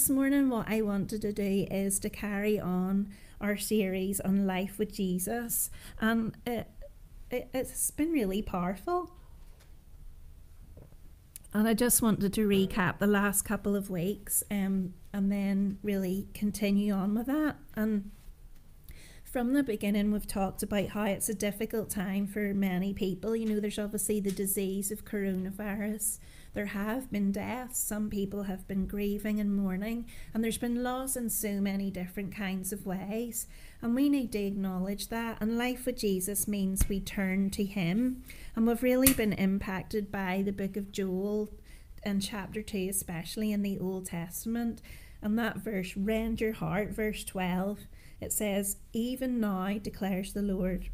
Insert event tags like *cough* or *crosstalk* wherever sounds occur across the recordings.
This morning, what I wanted to do is to carry on our series on life with Jesus, and it, it, it's been really powerful. And I just wanted to recap the last couple of weeks um, and then really continue on with that. And from the beginning, we've talked about how it's a difficult time for many people. You know, there's obviously the disease of coronavirus there have been deaths, some people have been grieving and mourning, and there's been loss in so many different kinds of ways. And we need to acknowledge that. And life with Jesus means we turn to Him. And we've really been impacted by the book of Joel in chapter 2, especially in the Old Testament. And that verse, rend your heart, verse 12, it says, Even now declares the Lord,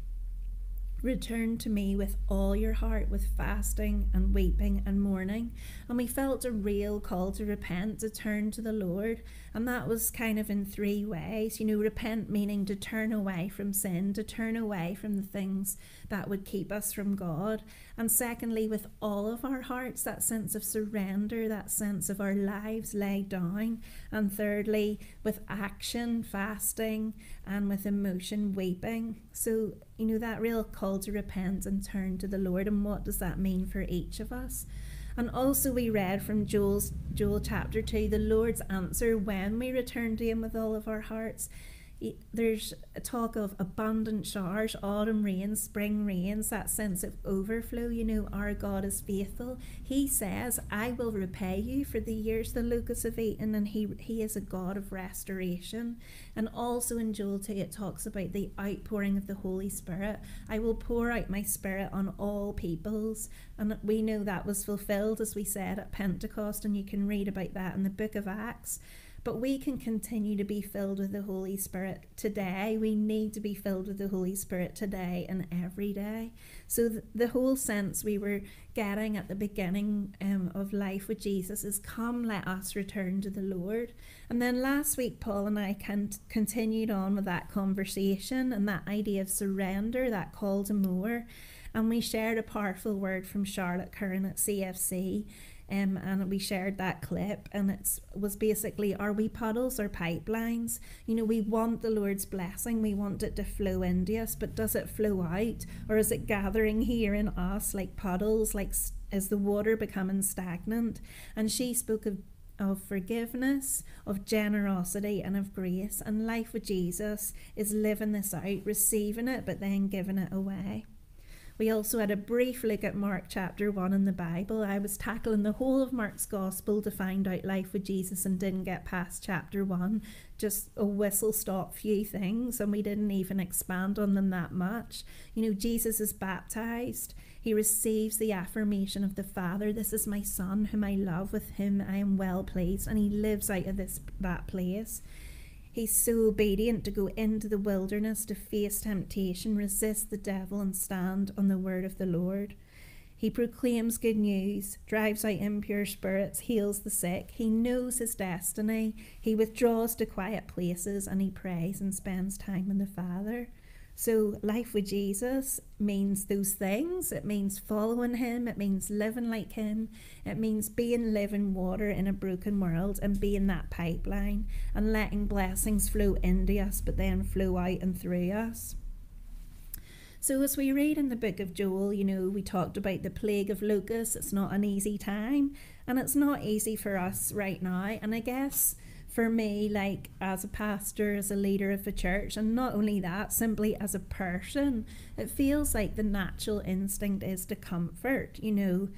Return to me with all your heart, with fasting and weeping and mourning. And we felt a real call to repent, to turn to the Lord. And that was kind of in three ways. You know, repent meaning to turn away from sin, to turn away from the things that would keep us from God. And secondly, with all of our hearts, that sense of surrender, that sense of our lives laid down. And thirdly, with action, fasting, and with emotion, weeping. So, you know, that real call to repent and turn to the Lord. And what does that mean for each of us? And also, we read from Joel's, Joel chapter 2 the Lord's answer when we return to Him with all of our hearts there's a talk of abundant showers, autumn rains, spring rains, that sense of overflow. You know, our God is faithful. He says, I will repay you for the years the locusts have eaten, and He He is a God of restoration. And also in Joel 2, it talks about the outpouring of the Holy Spirit. I will pour out my spirit on all peoples. And we know that was fulfilled, as we said, at Pentecost, and you can read about that in the book of Acts. But we can continue to be filled with the Holy Spirit today. We need to be filled with the Holy Spirit today and every day. So, th- the whole sense we were getting at the beginning um, of life with Jesus is come, let us return to the Lord. And then last week, Paul and I can- continued on with that conversation and that idea of surrender, that call to more. And we shared a powerful word from Charlotte Curran at CFC um, and we shared that clip and it was basically are we puddles or pipelines you know we want the lord's blessing we want it to flow into us but does it flow out or is it gathering here in us like puddles like is the water becoming stagnant and she spoke of of forgiveness, of generosity, and of grace. And life with Jesus is living this out, receiving it, but then giving it away. We also had a brief look at Mark chapter 1 in the Bible. I was tackling the whole of Mark's Gospel to find out life with Jesus and didn't get past chapter 1. Just a whistle stop few things, and we didn't even expand on them that much. You know, Jesus is baptized. He receives the affirmation of the Father, This is my Son, whom I love, with him I am well pleased, and he lives out of this that place. He's so obedient to go into the wilderness to face temptation, resist the devil, and stand on the word of the Lord. He proclaims good news, drives out impure spirits, heals the sick. He knows his destiny. He withdraws to quiet places and he prays and spends time with the Father. So, life with Jesus means those things. It means following Him. It means living like Him. It means being living water in a broken world and being that pipeline and letting blessings flow into us, but then flow out and through us. So, as we read in the book of Joel, you know, we talked about the plague of locusts. It's not an easy time, and it's not easy for us right now. And I guess for me, like as a pastor, as a leader of a church, and not only that, simply as a person, it feels like the natural instinct is to comfort, you know,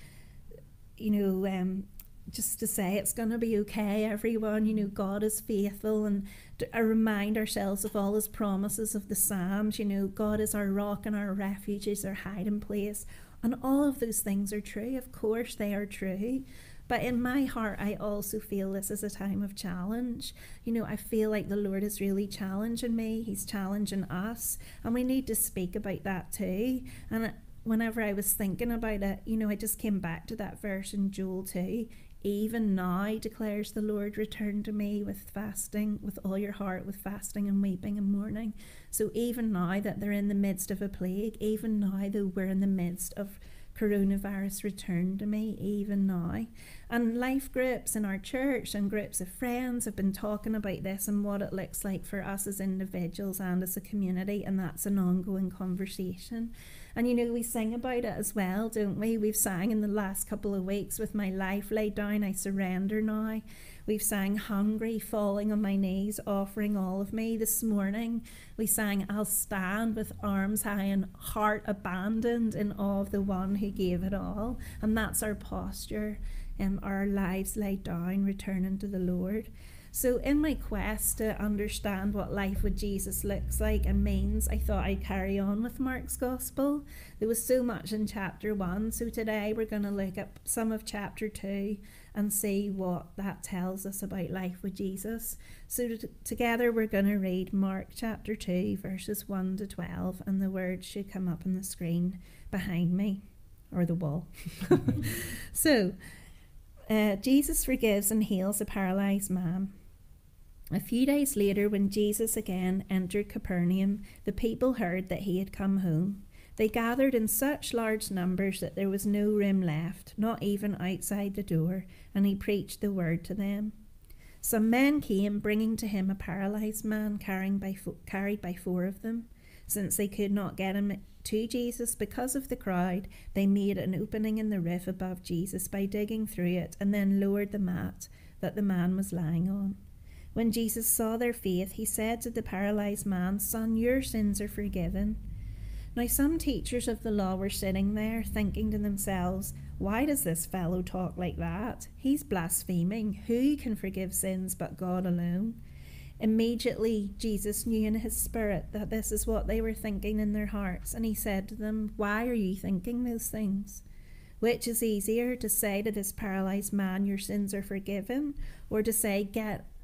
you know, um, just to say it's going to be okay, everyone. You know, God is faithful, and to remind ourselves of all His promises of the Psalms. You know, God is our rock and our refuge, is our hiding place, and all of those things are true. Of course, they are true. But in my heart, I also feel this is a time of challenge. You know, I feel like the Lord is really challenging me, He's challenging us, and we need to speak about that too. And whenever I was thinking about it, you know, I just came back to that verse in Joel 2. Even now, declares the Lord, return to me with fasting, with all your heart, with fasting and weeping and mourning. So, even now that they're in the midst of a plague, even now that we're in the midst of coronavirus returned to me even now. And life groups in our church and groups of friends have been talking about this and what it looks like for us as individuals and as a community, and that's an ongoing conversation. And you know, we sing about it as well, don't we? We've sang in the last couple of weeks with my life laid down, I surrender now. We've sang Hungry, falling on my knees, offering all of me this morning. We sang I'll stand with arms high and heart abandoned in awe of the one who gave it all. And that's our posture, um, our lives laid down, returning to the Lord. So, in my quest to understand what life with Jesus looks like and means, I thought I'd carry on with Mark's Gospel. There was so much in chapter 1, so today we're going to look at some of chapter 2 and see what that tells us about life with Jesus. So, t- together we're going to read Mark chapter 2, verses 1 to 12, and the words should come up on the screen behind me or the wall. *laughs* so, uh, Jesus forgives and heals a paralyzed man. A few days later, when Jesus again entered Capernaum, the people heard that he had come home. They gathered in such large numbers that there was no room left, not even outside the door, and he preached the word to them. Some men came, bringing to him a paralyzed man by fo- carried by four of them. Since they could not get him to Jesus because of the crowd, they made an opening in the roof above Jesus by digging through it and then lowered the mat that the man was lying on. When Jesus saw their faith, he said to the paralyzed man, Son, your sins are forgiven. Now, some teachers of the law were sitting there thinking to themselves, Why does this fellow talk like that? He's blaspheming. Who can forgive sins but God alone? Immediately, Jesus knew in his spirit that this is what they were thinking in their hearts, and he said to them, Why are you thinking those things? Which is easier to say to this paralyzed man, Your sins are forgiven, or to say, Get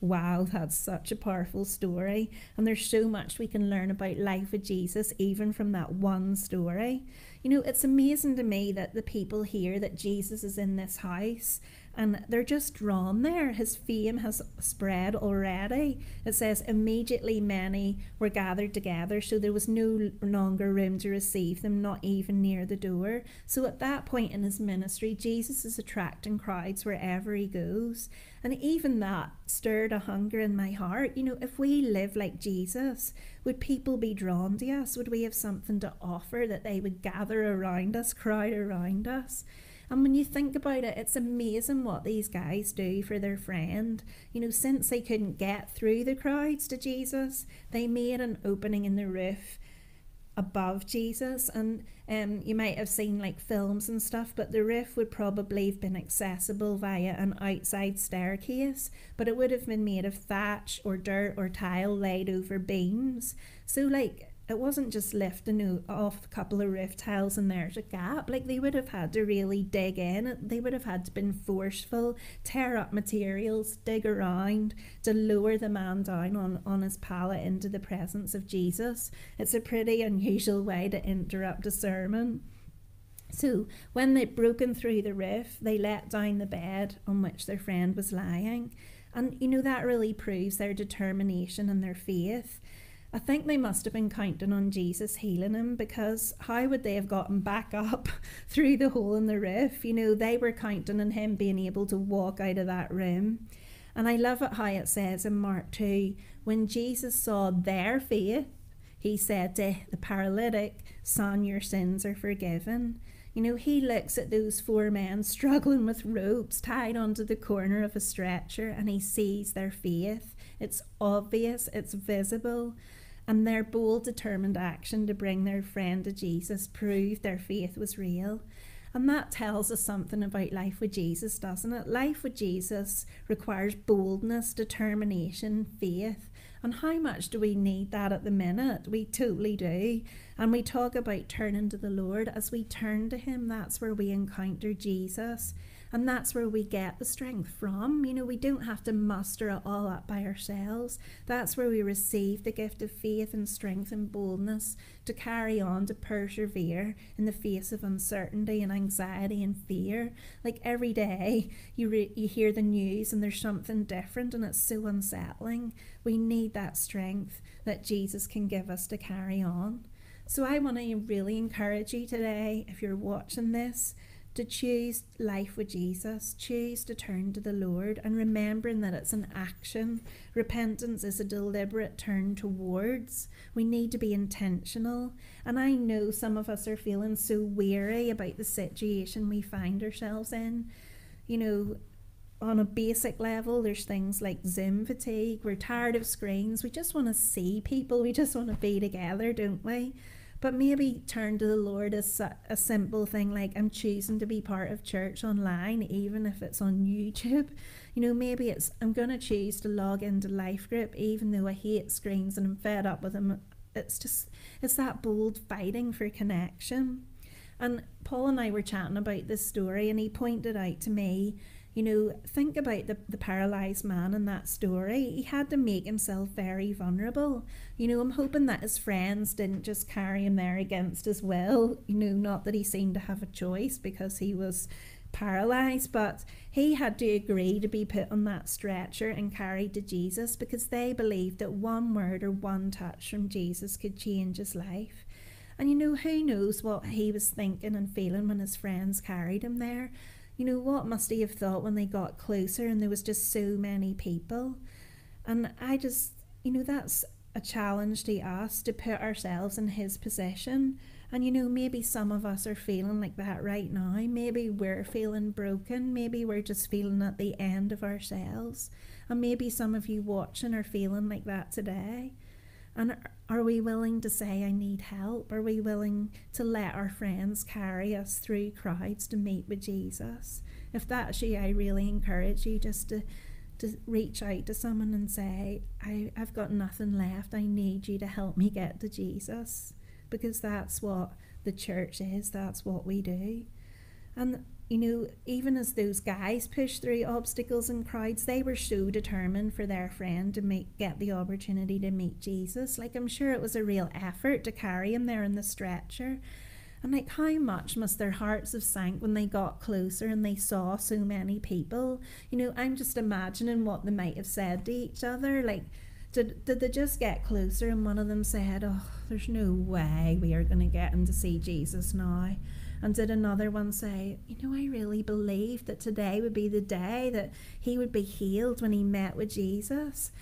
wow, that's such a powerful story. And there's so much we can learn about life with Jesus, even from that one story. You know, it's amazing to me that the people hear that Jesus is in this house and they're just drawn there. His fame has spread already. It says, immediately many were gathered together, so there was no longer room to receive them, not even near the door. So at that point in his ministry, Jesus is attracting crowds wherever he goes. And even that stirred a hunger in my heart. You know, if we live like Jesus, would people be drawn to us? Would we have something to offer that they would gather around us, crowd around us? And when you think about it, it's amazing what these guys do for their friend. You know, since they couldn't get through the crowds to Jesus, they made an opening in the roof above Jesus. And um, you might have seen like films and stuff, but the roof would probably have been accessible via an outside staircase, but it would have been made of thatch or dirt or tile laid over beams. So, like, it wasn't just lifting off a couple of roof tiles and there's a gap. Like they would have had to really dig in. They would have had to been forceful, tear up materials, dig around to lower the man down on, on his pallet into the presence of Jesus. It's a pretty unusual way to interrupt a sermon. So when they'd broken through the roof, they let down the bed on which their friend was lying. And you know, that really proves their determination and their faith. I think they must have been counting on Jesus healing him because how would they have gotten back *laughs* up through the hole in the roof? You know, they were counting on him being able to walk out of that room. And I love it how it says in Mark 2 when Jesus saw their faith, he said to the paralytic, Son, your sins are forgiven. You know, he looks at those four men struggling with ropes tied onto the corner of a stretcher and he sees their faith. It's obvious, it's visible and their bold, determined action to bring their friend to Jesus proved their faith was real. And that tells us something about life with Jesus, doesn't it? Life with Jesus requires boldness, determination, faith. And how much do we need that at the minute? We totally do. And we talk about turning to the Lord. As we turn to Him, that's where we encounter Jesus. And that's where we get the strength from. You know, we don't have to muster it all up by ourselves. That's where we receive the gift of faith and strength and boldness to carry on, to persevere in the face of uncertainty and anxiety and fear. Like every day, you, re- you hear the news and there's something different and it's so unsettling. We need that strength that Jesus can give us to carry on. So I want to really encourage you today, if you're watching this, to choose life with Jesus, choose to turn to the Lord, and remembering that it's an action. Repentance is a deliberate turn towards. We need to be intentional. And I know some of us are feeling so weary about the situation we find ourselves in. You know, on a basic level, there's things like Zoom fatigue. We're tired of screens. We just want to see people. We just want to be together, don't we? But maybe turn to the Lord as a simple thing like I'm choosing to be part of church online, even if it's on YouTube. *laughs* You know, maybe it's I'm going to choose to log into Life Group, even though I hate screens and I'm fed up with them. It's just, it's that bold fighting for connection. And Paul and I were chatting about this story, and he pointed out to me you know, think about the, the paralyzed man in that story. He had to make himself very vulnerable. You know, I'm hoping that his friends didn't just carry him there against his will. You know, not that he seemed to have a choice because he was paralyzed, but he had to agree to be put on that stretcher and carried to Jesus because they believed that one word or one touch from Jesus could change his life. And you know, who knows what he was thinking and feeling when his friends carried him there. You know, what must he have thought when they got closer and there was just so many people? And I just, you know, that's a challenge to us to put ourselves in his position. And you know, maybe some of us are feeling like that right now. Maybe we're feeling broken. Maybe we're just feeling at the end of ourselves. And maybe some of you watching are feeling like that today. And are we willing to say, I need help? Are we willing to let our friends carry us through crowds to meet with Jesus? If that's you, I really encourage you just to, to reach out to someone and say, I, I've got nothing left. I need you to help me get to Jesus. Because that's what the church is, that's what we do. And you know, even as those guys pushed through obstacles and crowds, they were so determined for their friend to make get the opportunity to meet Jesus. Like I'm sure it was a real effort to carry him there in the stretcher. And like how much must their hearts have sank when they got closer and they saw so many people? You know, I'm just imagining what they might have said to each other. Like, did, did they just get closer and one of them said, Oh, there's no way we are going to get him to see Jesus now? And did another one say, You know, I really believed that today would be the day that he would be healed when he met with Jesus?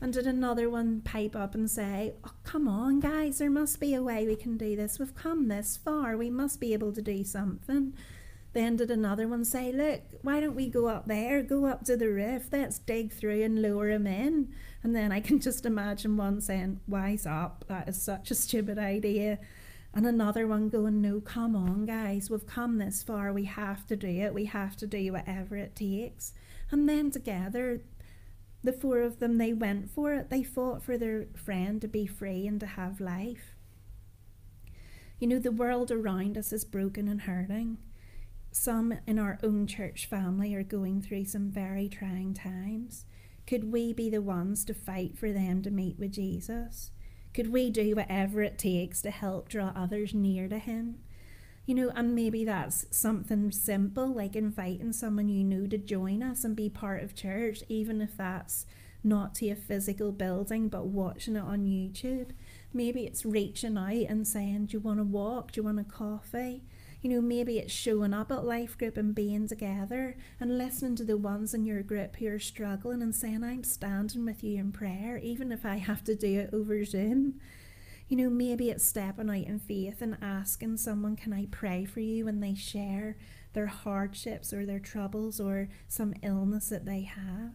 And did another one pipe up and say, Oh, come on, guys, there must be a way we can do this. We've come this far. We must be able to do something. Then did another one say, Look, why don't we go up there? Go up to the roof. Let's dig through and lower him in. And then I can just imagine one saying, Wise up. That is such a stupid idea and another one going, No, come on, guys, we've come this far. We have to do it. We have to do whatever it takes. And then together, the four of them, they went for it. They fought for their friend to be free and to have life. You know, the world around us is broken and hurting. Some in our own church family are going through some very trying times. Could we be the ones to fight for them to meet with Jesus? Could we do whatever it takes to help draw others near to Him? You know, and maybe that's something simple like inviting someone you know to join us and be part of church, even if that's not to a physical building but watching it on YouTube. Maybe it's reaching out and saying, Do you want to walk? Do you want a coffee? You know, maybe it's showing up at life group and being together and listening to the ones in your group who are struggling and saying, I'm standing with you in prayer, even if I have to do it over Zoom. You know, maybe it's stepping out in faith and asking someone, Can I pray for you when they share their hardships or their troubles or some illness that they have?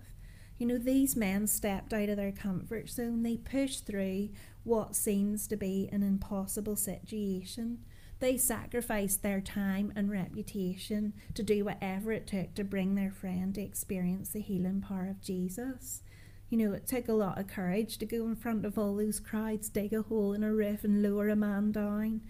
You know, these men stepped out of their comfort zone. They pushed through what seems to be an impossible situation. They sacrificed their time and reputation to do whatever it took to bring their friend to experience the healing power of Jesus. You know, it took a lot of courage to go in front of all those crowds, dig a hole in a roof, and lower a man down.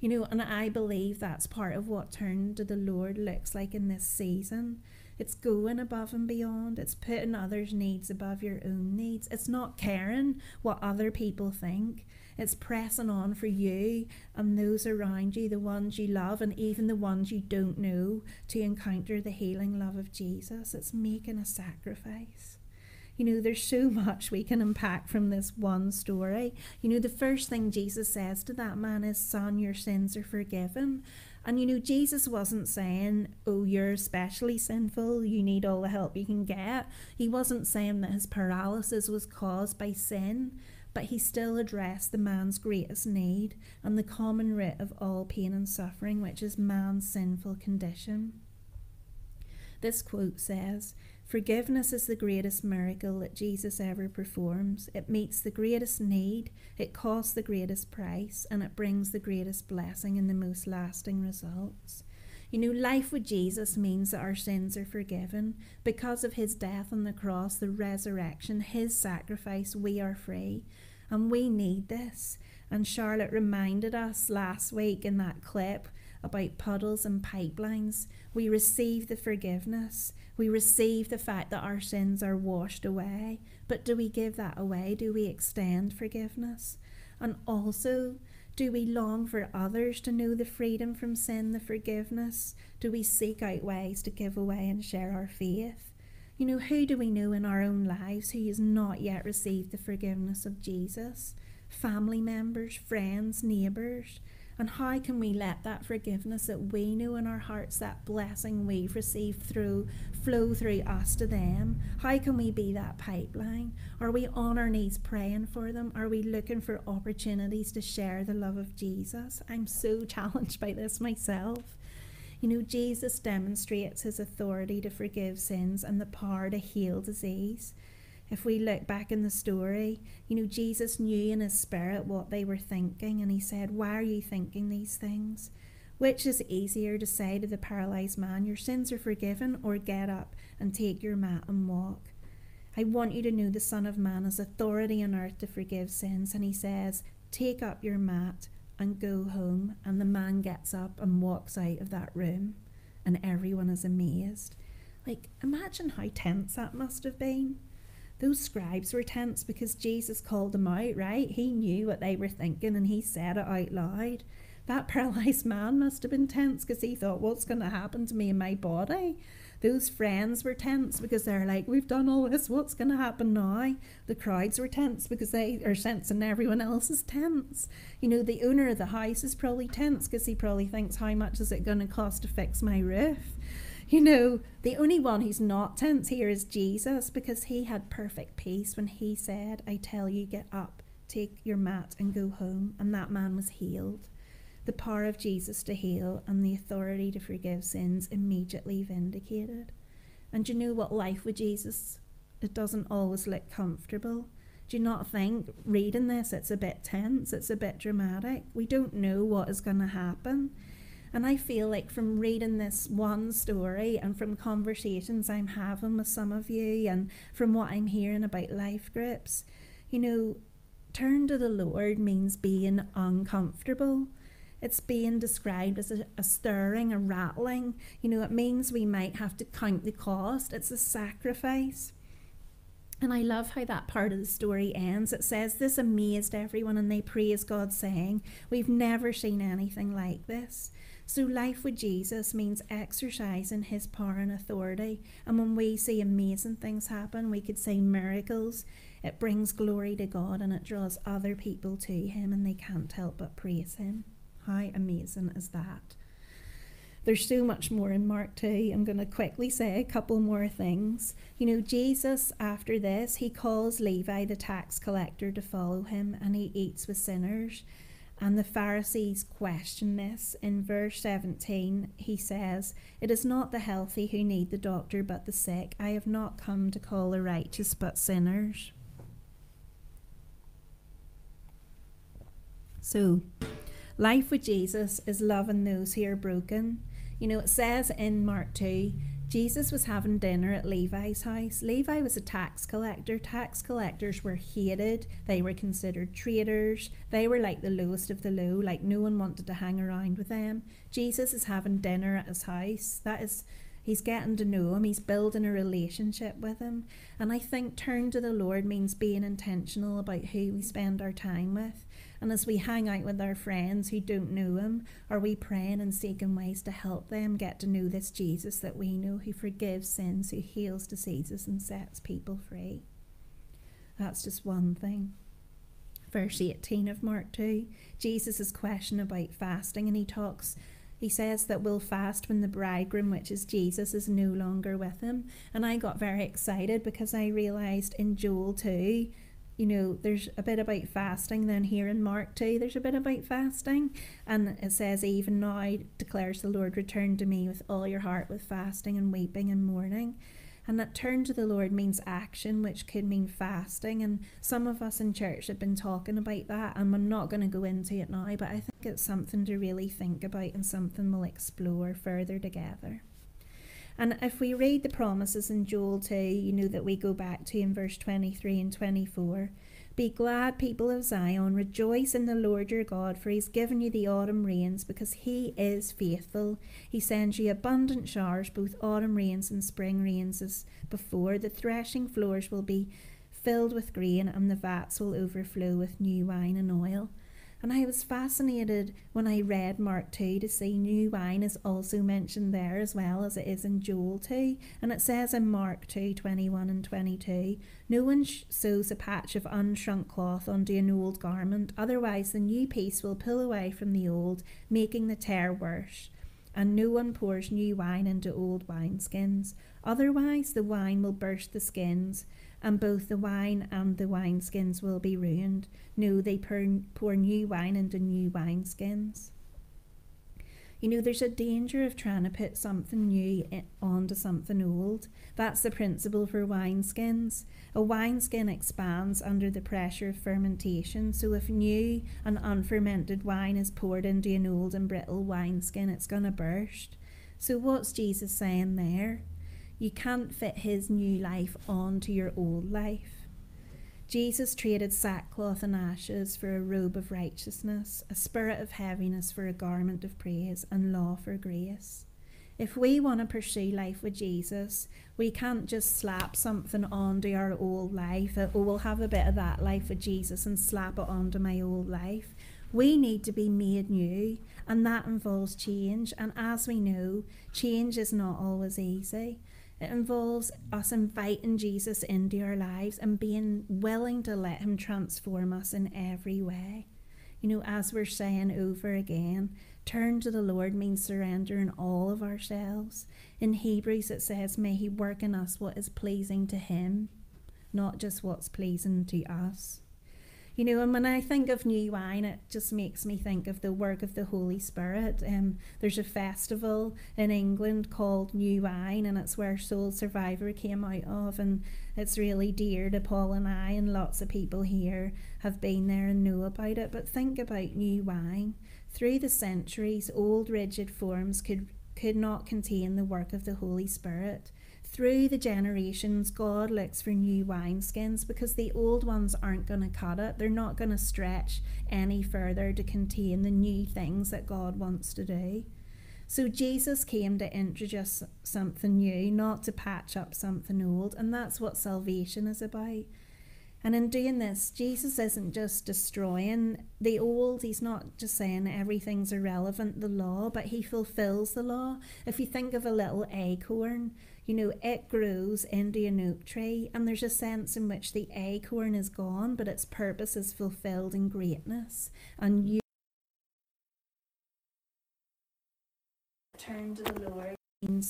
You know, and I believe that's part of what turning to the Lord looks like in this season. It's going above and beyond. It's putting others' needs above your own needs. It's not caring what other people think. It's pressing on for you and those around you, the ones you love, and even the ones you don't know, to encounter the healing love of Jesus. It's making a sacrifice. You know, there's so much we can unpack from this one story. You know, the first thing Jesus says to that man is, Son, your sins are forgiven. And you know, Jesus wasn't saying, Oh, you're especially sinful, you need all the help you can get. He wasn't saying that his paralysis was caused by sin, but he still addressed the man's greatest need and the common root of all pain and suffering, which is man's sinful condition. This quote says, Forgiveness is the greatest miracle that Jesus ever performs. It meets the greatest need, it costs the greatest price, and it brings the greatest blessing and the most lasting results. You know, life with Jesus means that our sins are forgiven. Because of his death on the cross, the resurrection, his sacrifice, we are free. And we need this. And Charlotte reminded us last week in that clip about puddles and pipelines. We receive the forgiveness. We receive the fact that our sins are washed away. But do we give that away? Do we extend forgiveness? And also, do we long for others to know the freedom from sin, the forgiveness? Do we seek out ways to give away and share our faith? You know, who do we know in our own lives who has not yet received the forgiveness of Jesus? Family members, friends, neighbours. And how can we let that forgiveness that we know in our hearts, that blessing we've received through, flow through us to them? How can we be that pipeline? Are we on our knees praying for them? Are we looking for opportunities to share the love of Jesus? I'm so *laughs* challenged by this myself. You know, Jesus demonstrates his authority to forgive sins and the power to heal disease if we look back in the story, you know, Jesus knew in his spirit what they were thinking, and he said, Why are you thinking these things? Which is easier to say to the paralyzed man, Your sins are forgiven, or get up and take your mat and walk? I want you to know the Son of Man has authority on earth to forgive sins, and he says, Take up your mat and go home. And the man gets up and walks out of that room, and everyone is amazed. Like, imagine how tense that must have been. Those scribes were tense because Jesus called them out, right? He knew what they were thinking and he said it out loud. That paralyzed *laughs* man must have been tense because he thought, what's going to happen to me in my body? Those friends were tense because they're like, we've done all this, what's going to happen now? The crowds were tense because they are sensing everyone else is tense. You know, the owner of the house is probably tense because he probably thinks, how much is it going to cost to fix my roof? You know, the only one who's not tense here is Jesus because he had perfect peace when he said, I tell you, get up, take your mat, and go home. And that man was healed. The power of Jesus to heal and the authority to forgive sins immediately vindicated. And you know what life with Jesus? It doesn't always look comfortable. Do you not think reading this it's a bit tense, it's a bit dramatic? We don't know what is going to happen. And I feel like from reading this one story and from conversations I'm having with some of you and from what I'm hearing about life groups, you know, turn to the Lord means being uncomfortable. It's being described as a, a, stirring, a rattling. You know, it means we might have to count the cost. It's a sacrifice. And I love how that part of the story ends. It says, This amazed everyone, and they praise God, saying, We've never seen anything like this. So, life with Jesus means exercising his power and authority. And when we see amazing things happen, we could say miracles, it brings glory to God and it draws other people to him and they can't help but praise him. How amazing is that? There's so much more in Mark 2. I'm going to quickly say a couple more things. You know, Jesus, after this, he calls Levi the tax collector to follow him and he eats with sinners. And the Pharisees question this. In verse 17, he says, It is not the healthy who need the doctor, but the sick. I have not come to call the righteous, but sinners. So, life with Jesus is loving those who are broken. You know, it says in Mark 2, Jesus was having dinner at Levi's house. Levi was a tax collector. Tax collectors were hated. They were considered traitors. They were like the lowest of the low, like no one wanted to hang around with them. Jesus is having dinner at his house. That is He's getting to know him, he's building a relationship with him. And I think turn to the Lord means being intentional about who we spend our time with. And as we hang out with our friends who don't know him, are we praying and seeking ways to help them get to know this Jesus that we know who forgives sins, who heals diseases, and sets people free? That's just one thing verse 18 of Mark 2, Jesus' question about fasting, and he talks he says that we'll fast when the bridegroom, which is Jesus, is no longer with him. And I got very excited because I realised in Joel 2, you know, there's a bit about fasting. Then here in Mark 2, there's a bit about fasting. And it says, Even now declares the Lord, return to me with all your heart, with fasting and weeping and mourning. And that turn to the Lord means action, which could mean fasting. And some of us in church have been talking about that, and I'm not going to go into it now, but I think it's something to really think about and something we'll explore further together. And if we read the promises in Joel 2, you know that we go back to in verse 23 and 24. Be glad, people of Zion, rejoice in the Lord your God, for he's given you the autumn rains, because he is faithful. He sends you abundant showers, both autumn rains and spring rains as before. The threshing floors will be filled with grain, and the vats will overflow with new wine and oil. And I was fascinated when I read Mark 2 to see new wine is also mentioned there as well as it is in Joel 2. And it says in Mark 2 21 and 22 No one sews a patch of unshrunk cloth onto an old garment, otherwise the new piece will pull away from the old, making the tear worse. And no one pours new wine into old wineskins, otherwise the wine will burst the skins and both the wine and the wineskins will be ruined. No, they pour, pour new wine into new wineskins. You know, there's a danger of trying to put something new onto something old. That's the principle for wineskins. A wineskin expands under the pressure of fermentation, so if new and unfermented wine is poured into an old and brittle wineskin, it's going to burst. So, what's Jesus saying there? You can't fit his new life onto your old life. Jesus traded sackcloth and ashes for a robe of righteousness, a spirit of heaviness for a garment of praise, and law for grace. If we want to pursue life with Jesus, we can't just slap something onto our old life. Uh, oh, we'll have a bit of that life with Jesus and slap it onto my old life. We need to be made new, and that involves change. And as we know, change is not always easy. It involves us inviting Jesus into our lives and being willing to let Him transform us in every way. You know, as we're saying over again, turn to the Lord means surrendering all of ourselves. In Hebrews, it says, May He work in us what is pleasing to Him, not just what's pleasing to us. You know, and when I think of new wine, it just makes me think of the work of the Holy Spirit. Um, there's a festival in England called New Wine, and it's where Soul Survivor came out of, and it's really dear to Paul and I, and lots of people here have been there and know about it. But think about new wine. Through the centuries, old rigid forms could could not contain the work of the Holy Spirit through the generations, God looks for new wineskins because the old ones aren't going to cut it. They're not going to stretch any further to contain the new things that God wants to do. So Jesus came to introduce something new, not to patch up something old, and that's what salvation is about. And in doing this, Jesus isn't just destroying the old, he's not just saying everything's irrelevant, the law, but he fulfills the law. If you think of a little acorn, you know, it grows into an oak tree, and there's a sense in which the acorn is gone, but its purpose is fulfilled in greatness. And you turn to the Lord means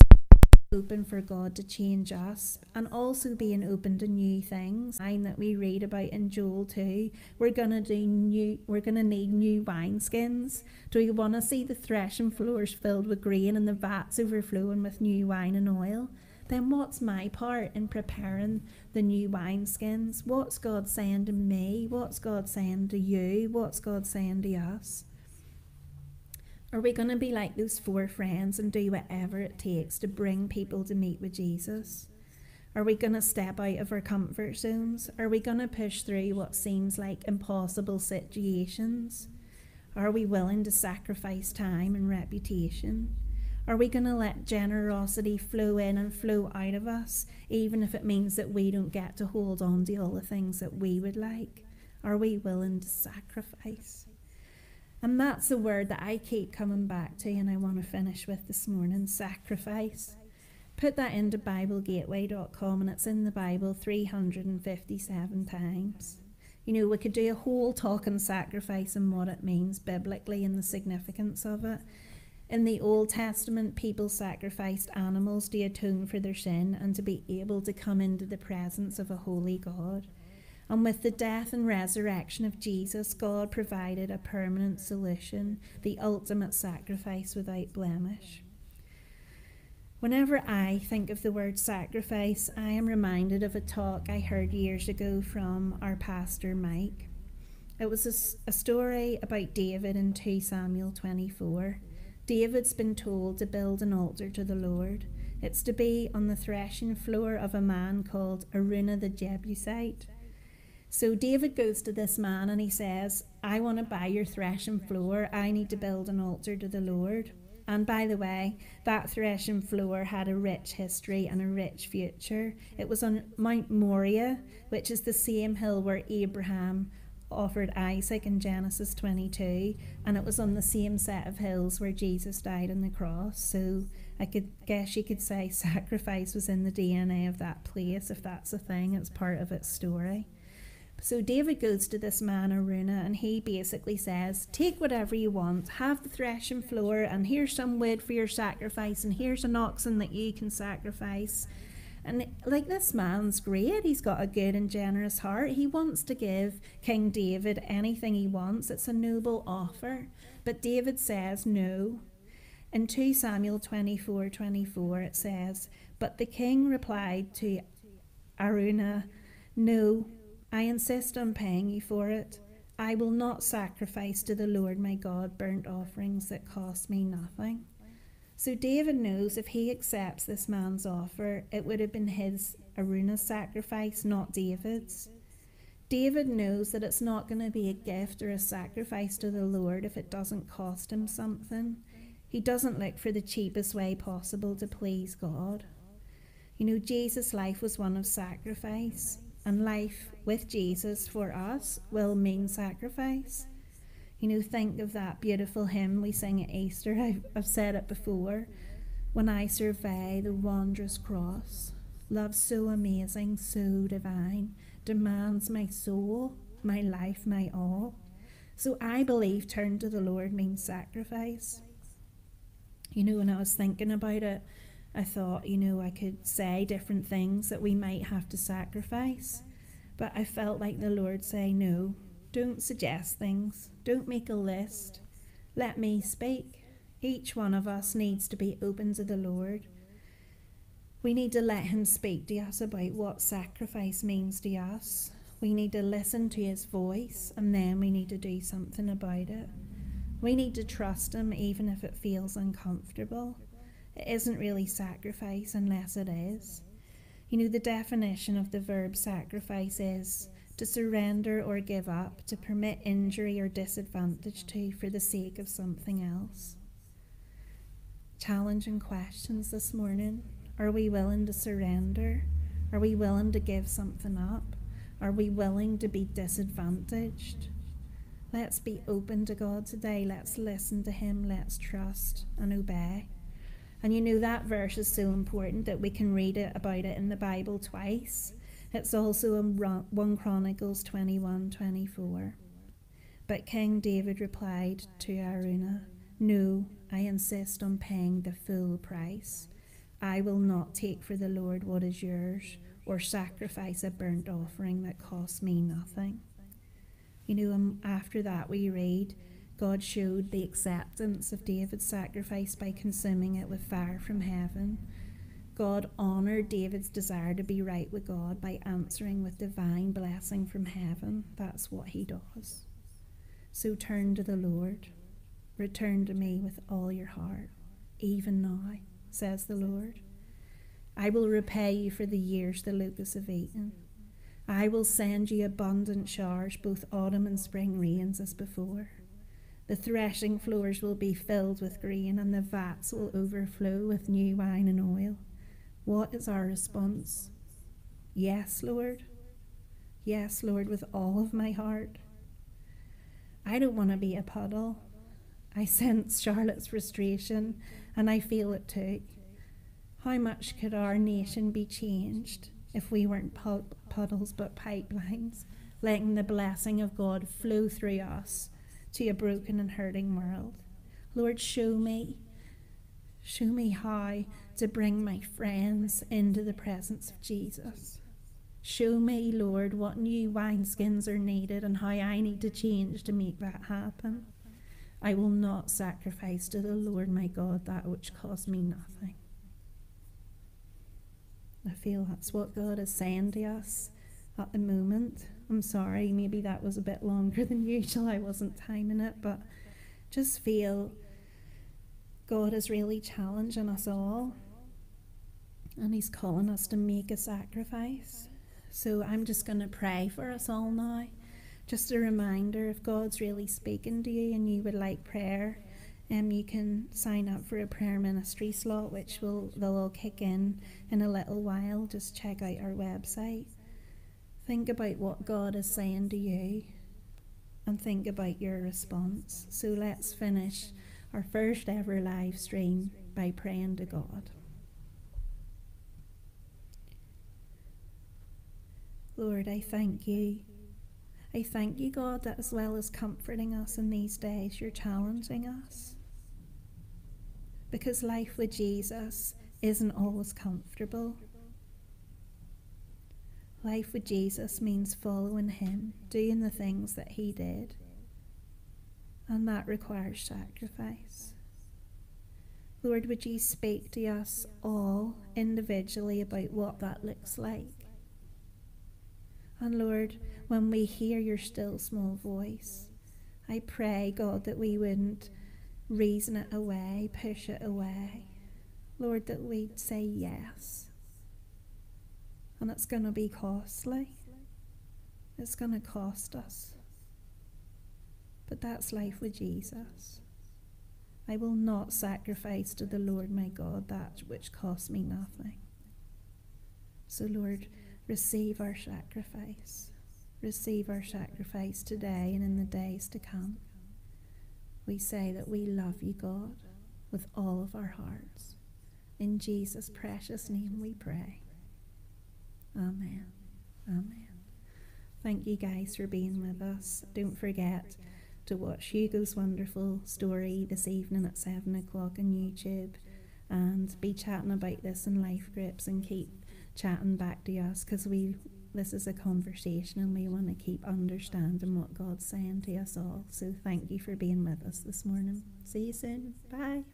open for God to change us and also being open to new things. Line that we read about in Joel 2, we're gonna do new we're gonna need new wineskins. Do we wanna see the threshing floors filled with grain and the vats overflowing with new wine and oil? Then what's my part in preparing the new wineskins? What's God saying to me? What's God saying to you? What's God saying to us? Are we going to be like those four friends and do whatever it takes to bring people to meet with Jesus? Are we going to step out of our comfort zones? Are we going to push through what seems like impossible situations? Are we willing to sacrifice time and reputation? Are we going to let generosity flow in and flow out of us, even if it means that we don't get to hold on to all the things that we would like? Are we willing to sacrifice? And that's the word that I keep coming back to, and I want to finish with this morning sacrifice. Put that into BibleGateway.com, and it's in the Bible 357 times. You know, we could do a whole talk on sacrifice and what it means biblically and the significance of it. In the Old Testament, people sacrificed animals to atone for their sin and to be able to come into the presence of a holy God. And with the death and resurrection of Jesus, God provided a permanent solution, the ultimate sacrifice without blemish. Whenever I think of the word sacrifice, I am reminded of a talk I heard years ago from our pastor Mike. It was a, a, story about David in 2 Samuel 24. David's been told to build an altar to the Lord. It's to be on the threshing floor of a man called Araunah the Jebusite. So David goes to this man and he says, I want to buy your threshing floor. I need to build an altar to the Lord. And by the way, that threshing floor had a rich history and a rich future. It was on Mount Moriah, which is the same hill where Abraham offered Isaac in Genesis 22, and it was on the same set of hills where Jesus died on the cross. So I could guess you could say *laughs* sacrifice was in the DNA of that place, if that's a thing, it's part of its story. So David goes to this man Araunah, and he basically says, Take whatever you want, have the threshing floor, and here's some wood for your sacrifice, and here's an oxen that you can sacrifice. And like this man's great, he's got a good and generous heart. He wants to give King David anything he wants. It's a noble offer. But David says no. In 2 Samuel 24 24, it says, But the king replied to Araunah, No, I insist on paying you for it. I will not sacrifice to the Lord my God burnt offerings that cost me nothing. So David knows if he accepts this man's offer, it would have been his Araunah's sacrifice, not David's. David knows that it's not going to be a gift or a sacrifice to the Lord if it doesn't cost him something. He doesn't look for the cheapest way possible to please God. You know, Jesus' life was one of sacrifice and life with Jesus for us will mean sacrifice. You know, think of that beautiful hymn we sing at Easter. *laughs* I've, I've said it before. When I survey the wondrous cross, love so amazing, so divine, demands my soul, my life, my all. So I believe turn to the Lord means sacrifice. You know, when I was thinking about it, I thought, you know, I could say different things that we might have to sacrifice. But I felt like the Lord say, no, don't suggest things. Don't make a list. Let me speak. Each one of us needs to be open to the Lord. We need to let Him speak to us about what sacrifice means to us. We need to listen to His voice and then we need to do something about it. We need to trust Him even if it feels uncomfortable. It isn't really sacrifice unless it is. You know, the definition of the verb sacrifice is to surrender or give up, to permit injury or disadvantage to for the sake of something else. Challenging questions this morning. Are we willing to surrender? Are we willing to give something up? Are we willing to be disadvantaged? Let's be open to God today. Let's listen to Him. Let's trust and obey. And you know that verse is so important that we can read it about it in the Bible twice. It's also in 1 Chronicles 21 24. But King David replied to Araunah, No, I insist on paying the full price. I will not take for the Lord what is yours, or sacrifice a burnt offering that costs me nothing. You know, um, after that we read, God showed the acceptance of David's sacrifice by consuming it with fire from heaven. God honoured David's desire to be right with God by answering with divine blessing from heaven. That's what he does. So turn to the Lord. Return to me with all your heart, even now, says the Lord. I will repay you for the years the locusts have eaten. I will send you abundant showers, both autumn and spring rains as before. The threshing floors will be filled with grain, and the vats will overflow with new wine and oil. What is our response? Yes, Lord. Yes, Lord, with all of my heart. I don't want to be a puddle. I sense *laughs* Charlotte's frustration, and I feel it too. How much could our nation be changed if we weren't puddles but pipelines, letting the blessing of God flow through us to a broken and hurting world? Lord, show me. Show me how to bring my friends into the presence of Jesus. Show me, Lord, what new wineskins are needed and how I need to change to make that happen. I will not sacrifice to the Lord my God that which costs me nothing. I feel that's what God is saying to us at the moment. I'm sorry, maybe that was a bit longer than *laughs* usual. I wasn't timing it, but just feel God is really challenging us all. And He's calling us to make a sacrifice. So I'm just going to pray for us all now. Just a reminder if God's really speaking to you and you would like prayer, um, you can sign up for a prayer ministry slot, which will they'll all kick in in a little while. Just check out our website. Think about what God is saying to you and think about your response. So let's finish our first ever live stream by praying to God. Lord, I thank you. I thank you, God, that as well as comforting us in these days, you're challenging us. Because life with Jesus isn't always comfortable. Life with Jesus means following Him, doing the things that He did. And that requires sacrifice. Lord, would you speak to us all individually about what that looks like? And Lord, when we hear your still small voice, I pray, God, that we wouldn't reason it away, push it away. Lord, that we'd say yes. And it's going to be costly. It's going to cost us. But that's life with Jesus. I will not sacrifice to the Lord my God that which costs me nothing. So, Lord, receive our sacrifice. Receive our sacrifice today and in the days to come. We say that we love you, God, with all of our hearts. In Jesus' precious name we pray. Amen. Amen. Thank you guys for being with us. Don't forget to watch Hugo's wonderful story this evening at 7 o'clock on YouTube and be chatting about this in life groups and keep chatting back to us because we this is a conversation and we want to keep understanding what God's saying to us all. So thank you for being with us this morning. See you soon. Bye.